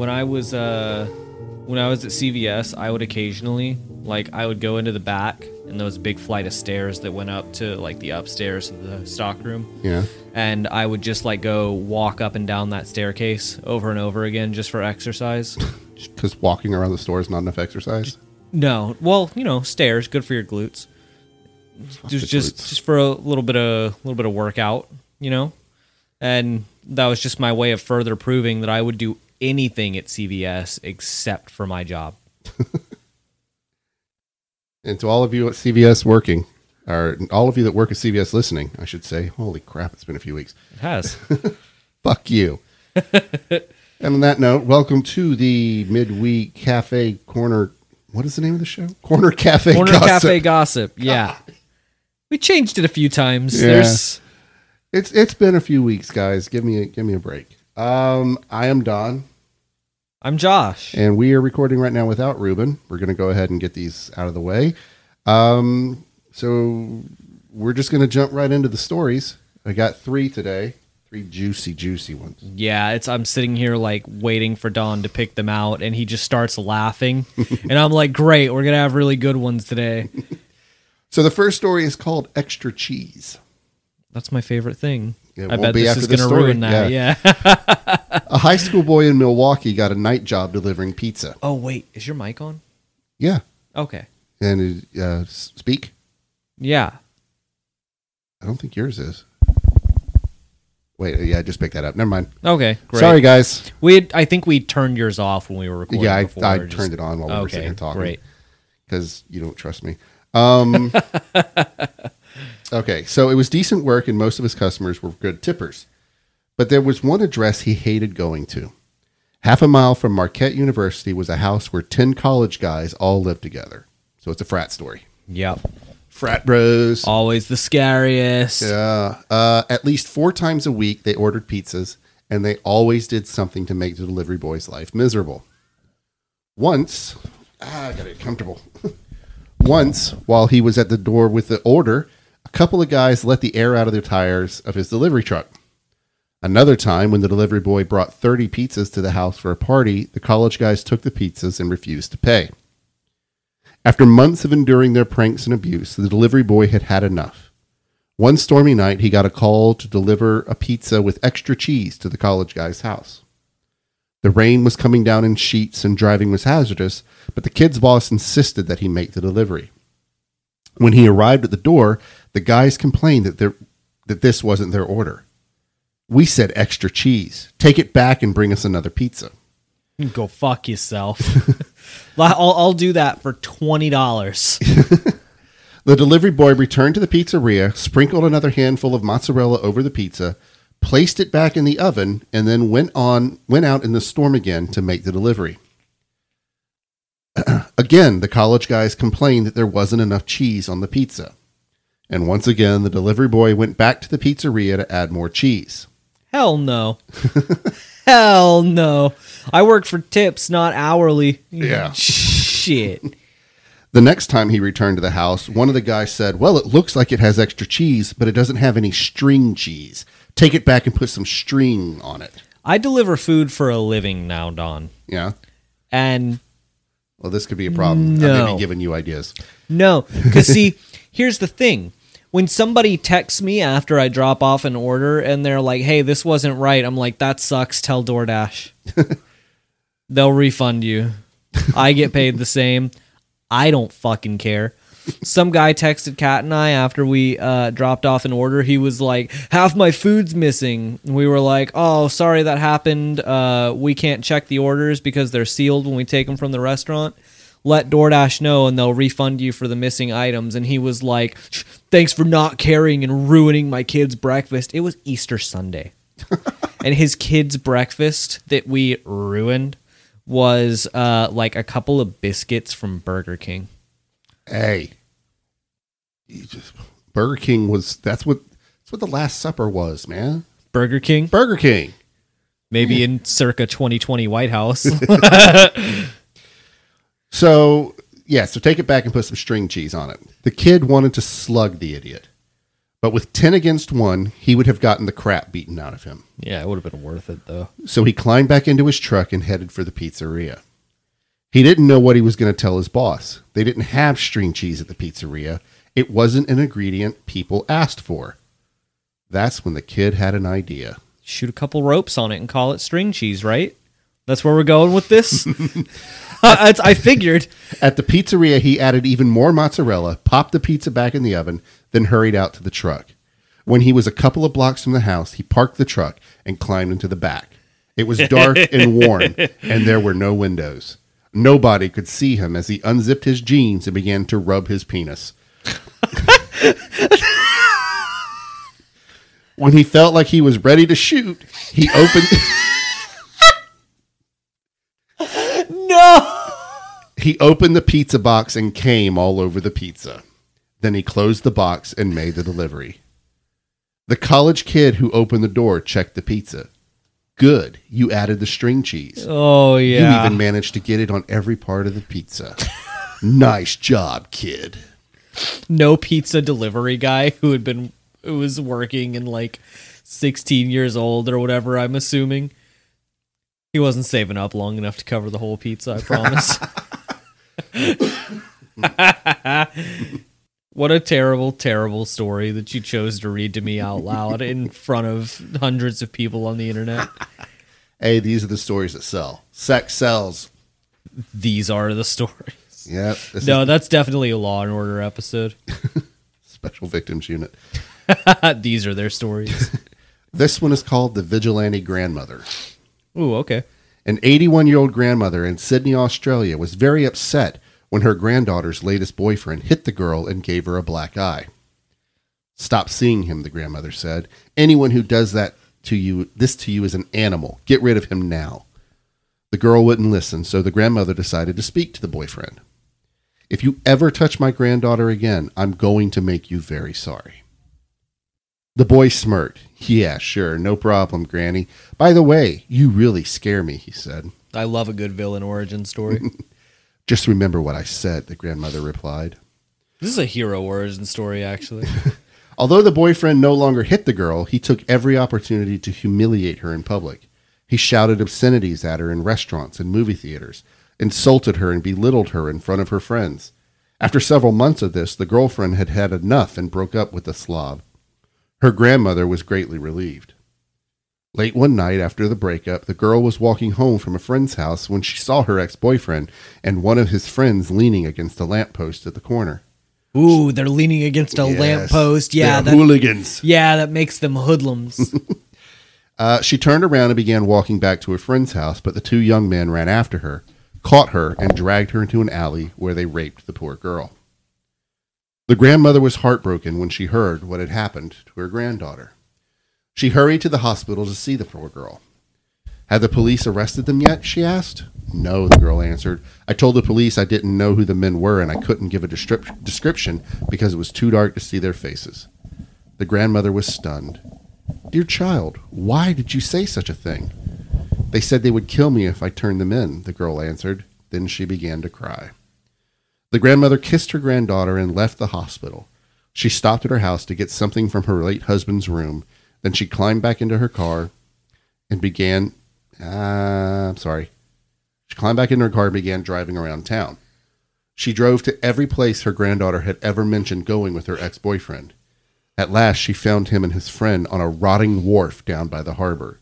when I was uh when I was at CVS, I would occasionally like I would go into the back and a big flight of stairs that went up to like the upstairs of the stockroom. Yeah. And I would just like go walk up and down that staircase over and over again just for exercise. Because walking around the store is not enough exercise. no, well, you know, stairs good for your glutes. Just just glutes. just for a little bit of a little bit of workout, you know. And that was just my way of further proving that I would do anything at CVS except for my job. And to all of you at CVS working, or all of you that work at CVS listening, I should say, holy crap, it's been a few weeks. It has. Fuck you. and on that note, welcome to the midweek cafe corner. What is the name of the show? Corner Cafe Corner Gossip. Cafe Gossip. Yeah. We changed it a few times. Yeah. There's It's it's been a few weeks, guys. Give me a give me a break. Um, I am Don, I'm Josh. and we are recording right now without Ruben. We're going to go ahead and get these out of the way. Um, so we're just going to jump right into the stories. I got three today, three juicy, juicy ones. Yeah, it's I'm sitting here like waiting for Don to pick them out and he just starts laughing. and I'm like, "Great, we're going to have really good ones today." So the first story is called Extra Cheese. That's my favorite thing. It I won't bet be this after is this going to story. ruin that. Yeah. Yeah. A high school boy in Milwaukee got a night job delivering pizza. oh, wait. Is your mic on? Yeah, Okay. and uh, s- speak. Yeah. I don't think yours is. Wait, yeah, I just picked that up. Never mind. Okay. Great. Sorry, guys. We had, I think we turned yours off when we were recording Yeah, I, before. I Just- turned it on while we were Okay. sitting here talking. Great. because you don't trust me. Um, okay, so it was decent work, and most of his customers were good tippers. But there was one address he hated going to. Half a mile from Marquette University was a house where 10 college guys all lived together. So it's a frat story. Yep. Frat bros. Always the scariest. Yeah. Uh, at least four times a week, they ordered pizzas, and they always did something to make the delivery boy's life miserable. Once, ah, I gotta get comfortable. Once, while he was at the door with the order, a couple of guys let the air out of their tires of his delivery truck. Another time, when the delivery boy brought 30 pizzas to the house for a party, the college guys took the pizzas and refused to pay. After months of enduring their pranks and abuse, the delivery boy had had enough. One stormy night, he got a call to deliver a pizza with extra cheese to the college guy's house. The rain was coming down in sheets and driving was hazardous, but the kid's boss insisted that he make the delivery. When he arrived at the door, the guys complained that, there, that this wasn't their order. We said extra cheese. Take it back and bring us another pizza. Go fuck yourself. I'll, I'll do that for twenty dollars. The delivery boy returned to the pizzeria, sprinkled another handful of mozzarella over the pizza, placed it back in the oven, and then went on went out in the storm again to make the delivery. again, the college guys complained that there wasn't enough cheese on the pizza. And once again, the delivery boy went back to the pizzeria to add more cheese. Hell no. Hell no. I work for tips, not hourly. Yeah. Shit. The next time he returned to the house, one of the guys said, Well, it looks like it has extra cheese, but it doesn't have any string cheese. Take it back and put some string on it. I deliver food for a living now, Don. Yeah. And Well, this could be a problem. I may No. be giving you ideas. no, because see, here's the thing. When somebody texts me after I drop off an order and they're like, hey, this wasn't right, I'm like, that sucks. Tell DoorDash. They'll refund you. I get paid the same. I don't fucking care. Some guy texted Kat and I after we uh, dropped off an order. He was like, "Half my food's missing." We were like, "Oh, sorry that happened. Uh, we can't check the orders because they're sealed when we take them from the restaurant. Let DoorDash know and they'll refund you for the missing items." And he was like, "Sh- "Thanks for not caring and ruining my kid's breakfast." It was Easter Sunday, and his kid's breakfast that we ruined was uh, like a couple of biscuits from Burger King. Hey, just, Burger King was that's what that's what the Last Supper was, man. Burger King, Burger King. maybe in circa 2020 White House. So yeah, so take it back and put some string cheese on it. The kid wanted to slug the idiot, But with 10 against 1, he would have gotten the crap beaten out of him. Yeah, it would have been worth it though. So he climbed back into his truck and headed for the pizzeria. He didn't know what he was going to tell his boss. They didn't have string cheese at the pizzeria. It wasn't an ingredient people asked for. That's when the kid had an idea. Shoot a couple ropes on it and call it string cheese, right? That's where we're going with this. I, I figured. At the pizzeria, he added even more mozzarella, popped the pizza back in the oven, then hurried out to the truck. When he was a couple of blocks from the house, he parked the truck and climbed into the back. It was dark and warm, and there were no windows. Nobody could see him as he unzipped his jeans and began to rub his penis. when he felt like he was ready to shoot, he opened he opened the pizza box and came all over the pizza. Then he closed the box and made the delivery. The college kid who opened the door checked the pizza. Good, you added the string cheese. Oh yeah. You even managed to get it on every part of the pizza. nice job, kid. no pizza delivery guy who had been who was working in like 16 years old or whatever i'm assuming he wasn't saving up long enough to cover the whole pizza i promise what a terrible terrible story that you chose to read to me out loud in front of hundreds of people on the internet Hey, these are the stories that sell. Sex sells. these are the stories Yep. This no is that's definitely a law and order episode special victims unit. these are their stories This one is called the Vigilante Grandmother. Ooh, okay An 81 year old grandmother in Sydney, Australia was very upset when her granddaughter's latest boyfriend hit the girl and gave her a black eye. Stop seeing him, the grandmother said. Anyone who does that to you, this to you is an animal. Get rid of him now. The girl wouldn't listen, so the grandmother decided to speak to the boyfriend. If you ever touch my granddaughter again, I'm going to make you very sorry. The boy smirked. Yeah, sure, no problem, Granny. By the way, you really scare me, he said. I love a good villain origin story. Just remember what I said, the grandmother replied. this is a hero origin story, actually. Although the boyfriend no longer hit the girl, he took every opportunity to humiliate her in public. He shouted obscenities at her in restaurants and movie theaters, insulted her and belittled her in front of her friends. After several months of this, the girlfriend had had enough and broke up with the Slav. Her grandmother was greatly relieved. Late one night after the breakup, the girl was walking home from a friend's house when she saw her ex boyfriend and one of his friends leaning against a lamppost at the corner. Ooh, they're leaning against a Yes, lamppost. Yeah, that, hooligans. yeah, that makes them hoodlums. Uh, she turned around and began walking back to her friend's house, but the two young men ran after her, caught her, and dragged her into an alley where they raped the poor girl. The grandmother was heartbroken when she heard what had happened to her granddaughter. She hurried to the hospital to see the poor girl. Had the police arrested them yet? she asked. No, the girl answered. I told the police I didn't know who the men were and I couldn't give a descrip- description because it was too dark to see their faces. The grandmother was stunned. Dear child, why did you say such a thing? They said they would kill me if I turned them in, the girl answered. Then she began to cry. The grandmother kissed her granddaughter and left the hospital. She stopped at her house to get something from her late husband's room. Then she climbed back into her car and began. Uh, I'm sorry. She climbed back into her car and began driving around town. She drove to every place her granddaughter had ever mentioned going with her ex boyfriend. At last, she found him and his friend on a rotting wharf down by the harbor.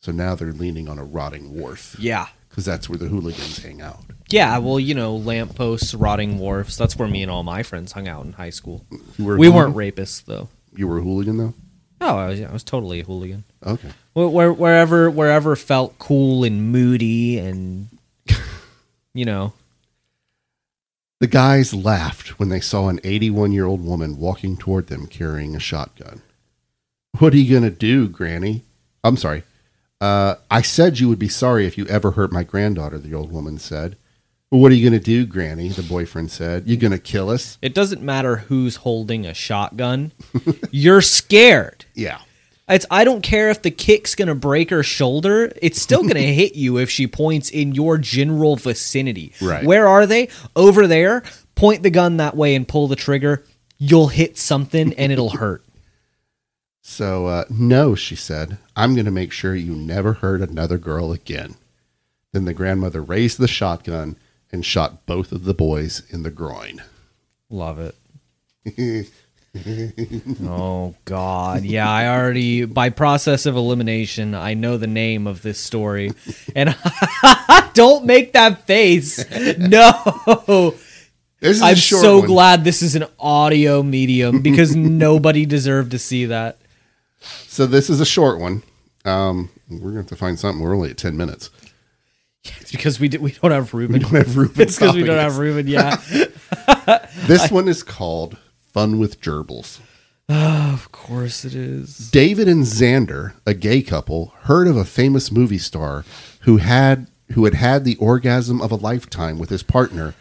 So now they're leaning on a rotting wharf yeah. Because that's where the hooligans hang out. Yeah, well, you know, lampposts, rotting wharfs. That's where me and all my friends hung out in high school. Were We hooligan? weren't rapists, though. You were a hooligan though. Oh, I was, yeah, I was totally a hooligan. Okay. Where, wherever, wherever felt cool and moody, and you know, The guys laughed when they saw an 81 year old woman walking toward them carrying a shotgun. What are you going to do, Granny? I'm sorry. Uh, I said you would be sorry if you ever hurt my granddaughter, the old woman said. Well, what are you going to do, Granny? The boyfriend said. You're going to kill us? it doesn't matter who's holding a shotgun. You're scared. Yeah. It's I don't care if the kick's gonna break her shoulder. It's still gonna hit you if she points in your general vicinity. Right. Where are they? Over there. Point the gun that way and pull the trigger. You'll hit something and it'll hurt. So, uh, no, she said, I'm going to make sure you never hurt another girl again. Then the grandmother raised the shotgun and shot both of the boys in the groin. Love it. oh God. Yeah, I already by process of elimination, I know the name of this story. And don't make that face. No. This is a I'm so one. glad this is an audio medium because nobody deserved to see that. So, this is a short one. Um, we're going to have to find something. We're only at 10 minutes. It's because we d- we don't have Ruben. We don't have Ruben It's because we don't us. have Ruben. Yeah, This one is called Fun with Gerbils. of course it is. David and Xander, a gay couple, heard of a famous movie star who had who had had the orgasm of a lifetime with his partner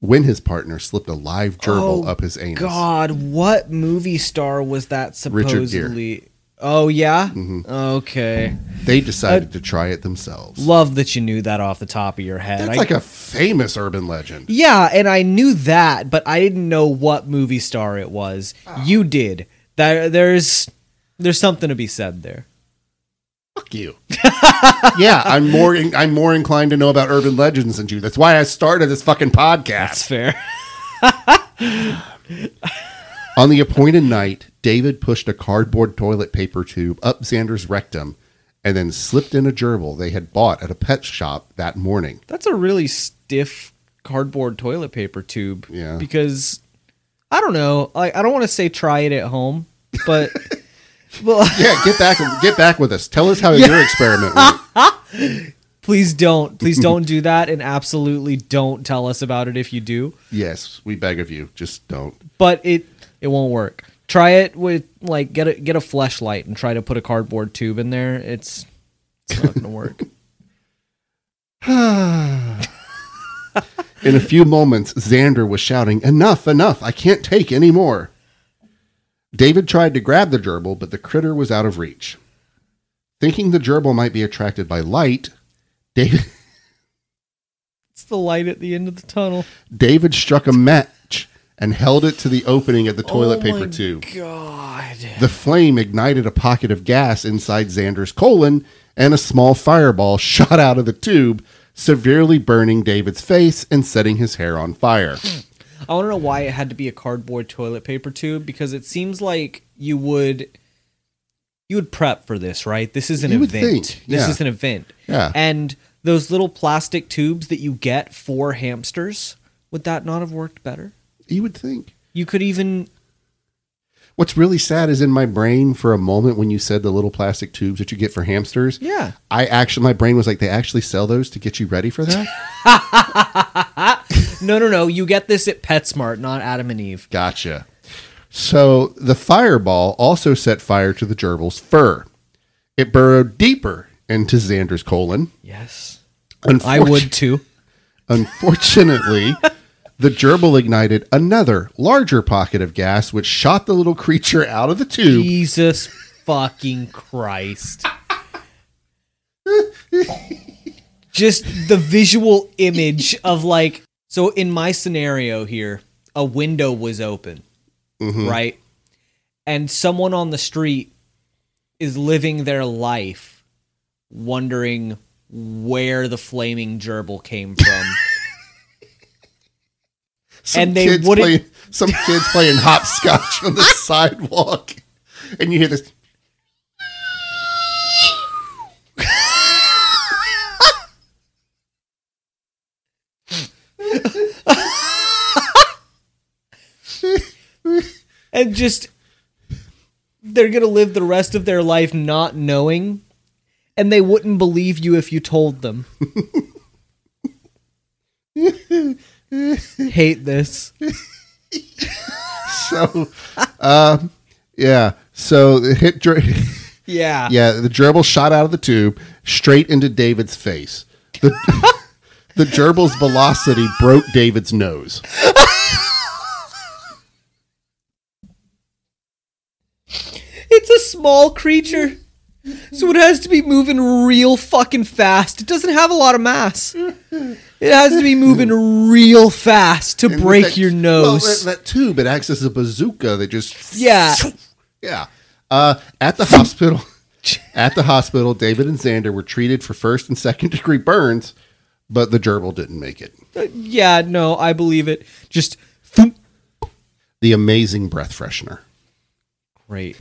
when his partner slipped a live gerbil Oh, up his anus. God, what movie star was that supposedly? Oh yeah. Mm-hmm. Okay. They decided uh, to try it themselves. Love that you knew that off the top of your head. That's I- like a famous urban legend. yeah, and I knew that, but I didn't know what movie star it was. Oh. You did. There, there's, there's something to be said there. Fuck you. yeah, I'm more I'm more inclined to know about urban legends than you. That's why I started this fucking podcast. That's fair. On the appointed night, David pushed a cardboard toilet paper tube up Xander's rectum and then slipped in a gerbil they had bought at a pet shop that morning. That's a really stiff cardboard toilet paper tube. Yeah. Because I don't know. Like I don't want to say try it at home, but well, Yeah, get back get back with us. Tell us how your experiment went. please don't. Please don't do that, and absolutely don't tell us about it if you do. Yes, we beg of you. Just don't. But it it won't work. Try it with like get a get a fleshlight and try to put a cardboard tube in there. It's it's not gonna work. In a few moments, Xander was shouting, Enough, enough, I can't take any more. David tried to grab the gerbil, but the critter was out of reach. Thinking the gerbil might be attracted by light, David, It's the light at the end of the tunnel. David struck a match and held it to the opening of the toilet Oh paper my tube. God. The flame ignited a pocket of gas inside Xander's colon, and a small fireball shot out of the tube, severely burning David's face and setting his hair on fire. I want to know why it had to be a cardboard toilet paper tube because it seems like you would you would prep for this, right? This is an You would event. think, This yeah. is an event. Yeah. And those little plastic tubes that you get for hamsters, would that not have worked better? You would think. You could even What's really sad is in my brain for a moment when you said the little plastic tubes that you get for hamsters. yeah. I actually, my brain was like, they actually sell those to get you ready for that? No, no, no. You get this at PetSmart, not Adam and Eve. gotcha. So the fireball also set fire to the gerbil's fur. It burrowed deeper into Xander's colon. Yes. I would too. Unfortunately, the gerbil ignited another larger pocket of gas, which shot the little creature out of the tube. Jesus fucking Christ. Just the visual image of like so in my scenario here, a window was open, mm-hmm. right? And someone on the street is living their life wondering where the flaming gerbil came from. Some and they wouldn't- playing, some kids playing hopscotch on the sidewalk, and you hear this. and just they're gonna live the rest of their life not knowing and they wouldn't believe you if you told them hate this So, um, yeah. So it hit. yeah Yeah, the gerbil shot out of the tube straight into David's face. The, the gerbil's velocity broke David's nose. it's a small creature so it has to be moving real fucking fast it doesn't have a lot of mass it has to be moving real fast to And with break that- your well, nose that, that tube, it acts as a bazooka that just. Yeah. Yeah. Uh, at the hospital, at the hospital, David and Xander were treated for first and second degree burns, but the gerbil didn't make it. Yeah, no, I believe it. Just thump. The amazing breath freshener. great.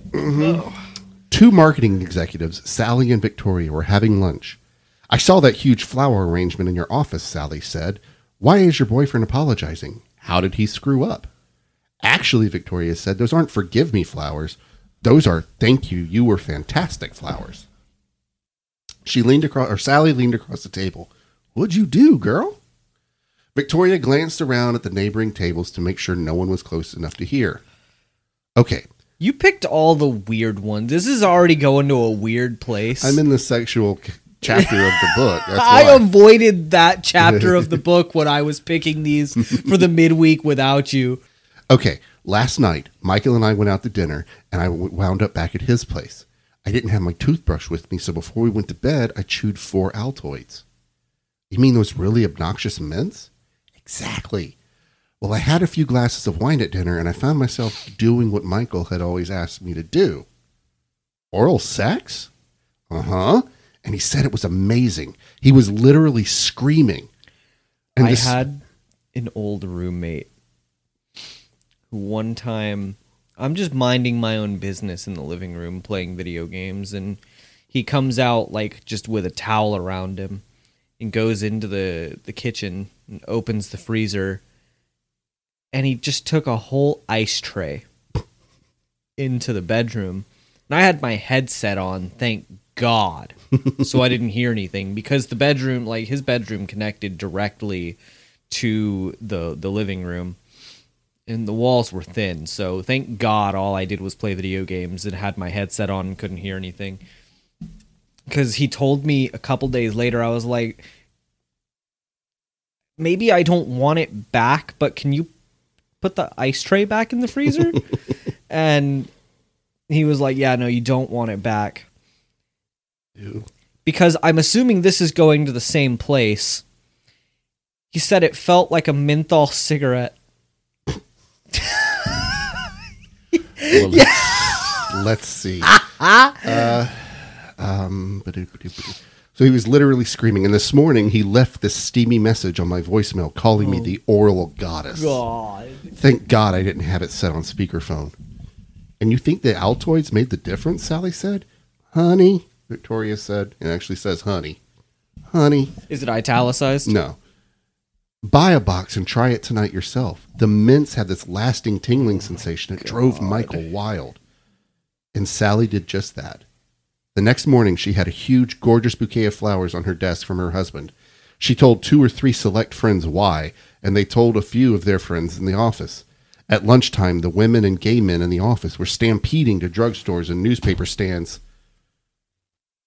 Two marketing executives, Sally and Victoria, were having lunch. I saw that huge flower arrangement in your office, Sally said. Why is your boyfriend apologizing? How did he screw up? Actually, Victoria said, those aren't forgive me flowers. Those are thank you, you were fantastic flowers. She leaned across, or Sally leaned across the table. What'd you do, girl? Victoria glanced around at the neighboring tables to make sure no one was close enough to hear. Okay, You picked all the weird ones. This is already going to a weird place. I'm in the sexual chapter of the book. That's I avoided that chapter of the book when I was picking these for the midweek without you. Okay, last night, Michael and I went out to dinner, and I wound up back at his place. I didn't have my toothbrush with me, so before we went to bed, I chewed four Altoids. You mean those really obnoxious mints? Exactly. Well, I had a few glasses of wine at dinner, and I found myself doing what Michael had always asked me to do oral sex? Uh huh. And he said it was amazing. He was literally screaming. And I this- had an old roommate who one time I'm just minding my own business in the living room playing video games and he comes out like just with a towel around him and goes into the the kitchen and opens the freezer and he just took a whole ice tray into the bedroom. And I had my headset on thank god so I didn't hear anything because the bedroom like his bedroom connected directly to the the living room and the walls were thin. So thank god all I did was play video games and had my headset on and couldn't hear anything. Because he told me a couple days later I was like maybe I don't want it back but can you put the ice tray back in the freezer and he was like yeah no you don't want it back Ew. because I'm assuming this is going to the same place. He said it felt like a menthol cigarette. Well, let's, let's see. Uh, um. So he was literally screaming, and this morning he left this steamy message on my voicemail calling me oh. the oral goddess. God. Thank God I didn't have it set on speakerphone. And you think the Altoids made the difference? Sally said. Honey, Victoria said. It actually says honey. Honey, Is it italicized? no. Buy a box and try it tonight yourself. The mints had this lasting tingling oh sensation. It drove Michael wild. And Sally did just that. The next morning, she had a huge, gorgeous bouquet of flowers on her desk from her husband. She told two or three select friends why, and they told a few of their friends in the office. At lunchtime, the women and gay men in the office were stampeding to drugstores and newspaper stands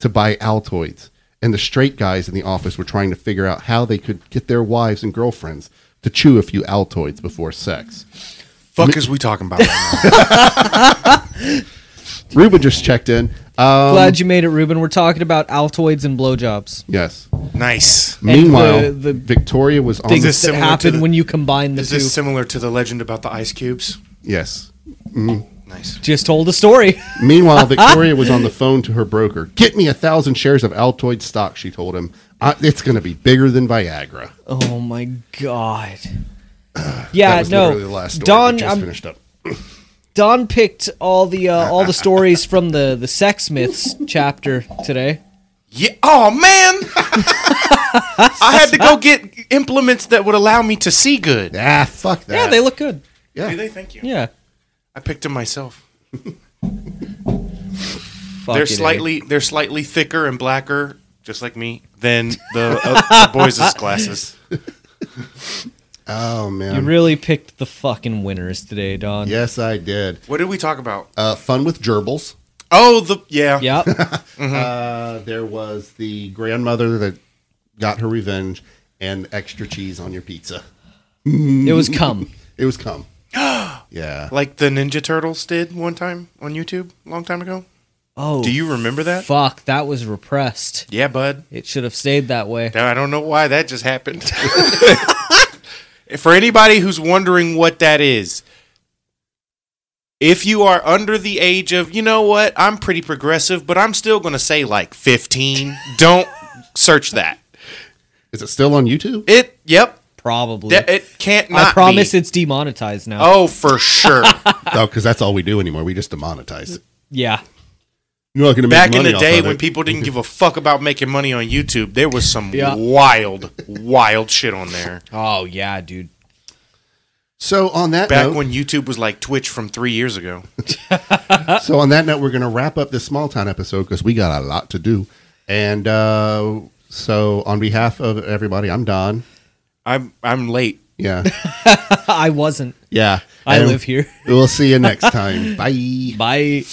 to buy Altoids, and the straight guys in the office were trying to figure out how they could get their wives and girlfriends to chew a few Altoids before sex. Fuck is we talking about right now? Ruben just checked in. Um, Glad you made it, Ruben. We're talking about Altoids and blowjobs. yes. nice. Meanwhile, the- the Victoria was on Things the that happen the- when you combine the Is two. this similar to the legend about the ice cubes? yes. Nice. Just told a story. Meanwhile, Victoria was on the phone to her broker. Get me a thousand shares of Altoid stock, she told him. I, it's going to be bigger than Viagra. Oh my god. Yeah, that was no. literally the last story Don, we just um, finished up. Don picked all the uh, all the stories from the the sex myths chapter today. Yeah. Oh man. I had to go get implements that would allow me to see good. Ah, fuck that. Yeah, they look good. Yeah. Do they? Thank you. Yeah. I picked them myself. Fuck they're it, slightly they're slightly thicker and blacker, just like me, than the, uh, the boys' glasses. Oh, man. You really picked the fucking winners today, Don. yes, I did. What did we talk about? Uh, fun with gerbils. Oh, the yeah. Yep. Uh, there was the grandmother that got her revenge and extra cheese on your pizza. it was cum. It was cum. yeah. Like the Ninja Turtles did one time on YouTube a long time ago. Oh. Do you remember that? Fuck, that was repressed. Yeah, bud. It should have stayed that way. Now, I don't know why that just happened. For anybody who's wondering what that is, If you are under the age of, you know what, I'm pretty progressive, but I'm still going to say like 15, don't search that. Is it still on YouTube? It, yep, Probably. th- it can't not I promise be. it's demonetized now. Oh, for sure. oh, because that's all we do anymore. We just demonetize it. Yeah. You're not going to make Back in the off day when it. people didn't give a fuck about making money on YouTube, there was some Yeah. wild, wild shit on there. Oh yeah, dude. So on that Back note, when YouTube was like Twitch from three years ago. so on that note, we're going to wrap up this small town episode because we got a lot to do. And uh, so on behalf of everybody, I'm Don. I'm I'm late. Yeah, I wasn't. yeah. I And live here. We'll see you next time. Bye. Bye.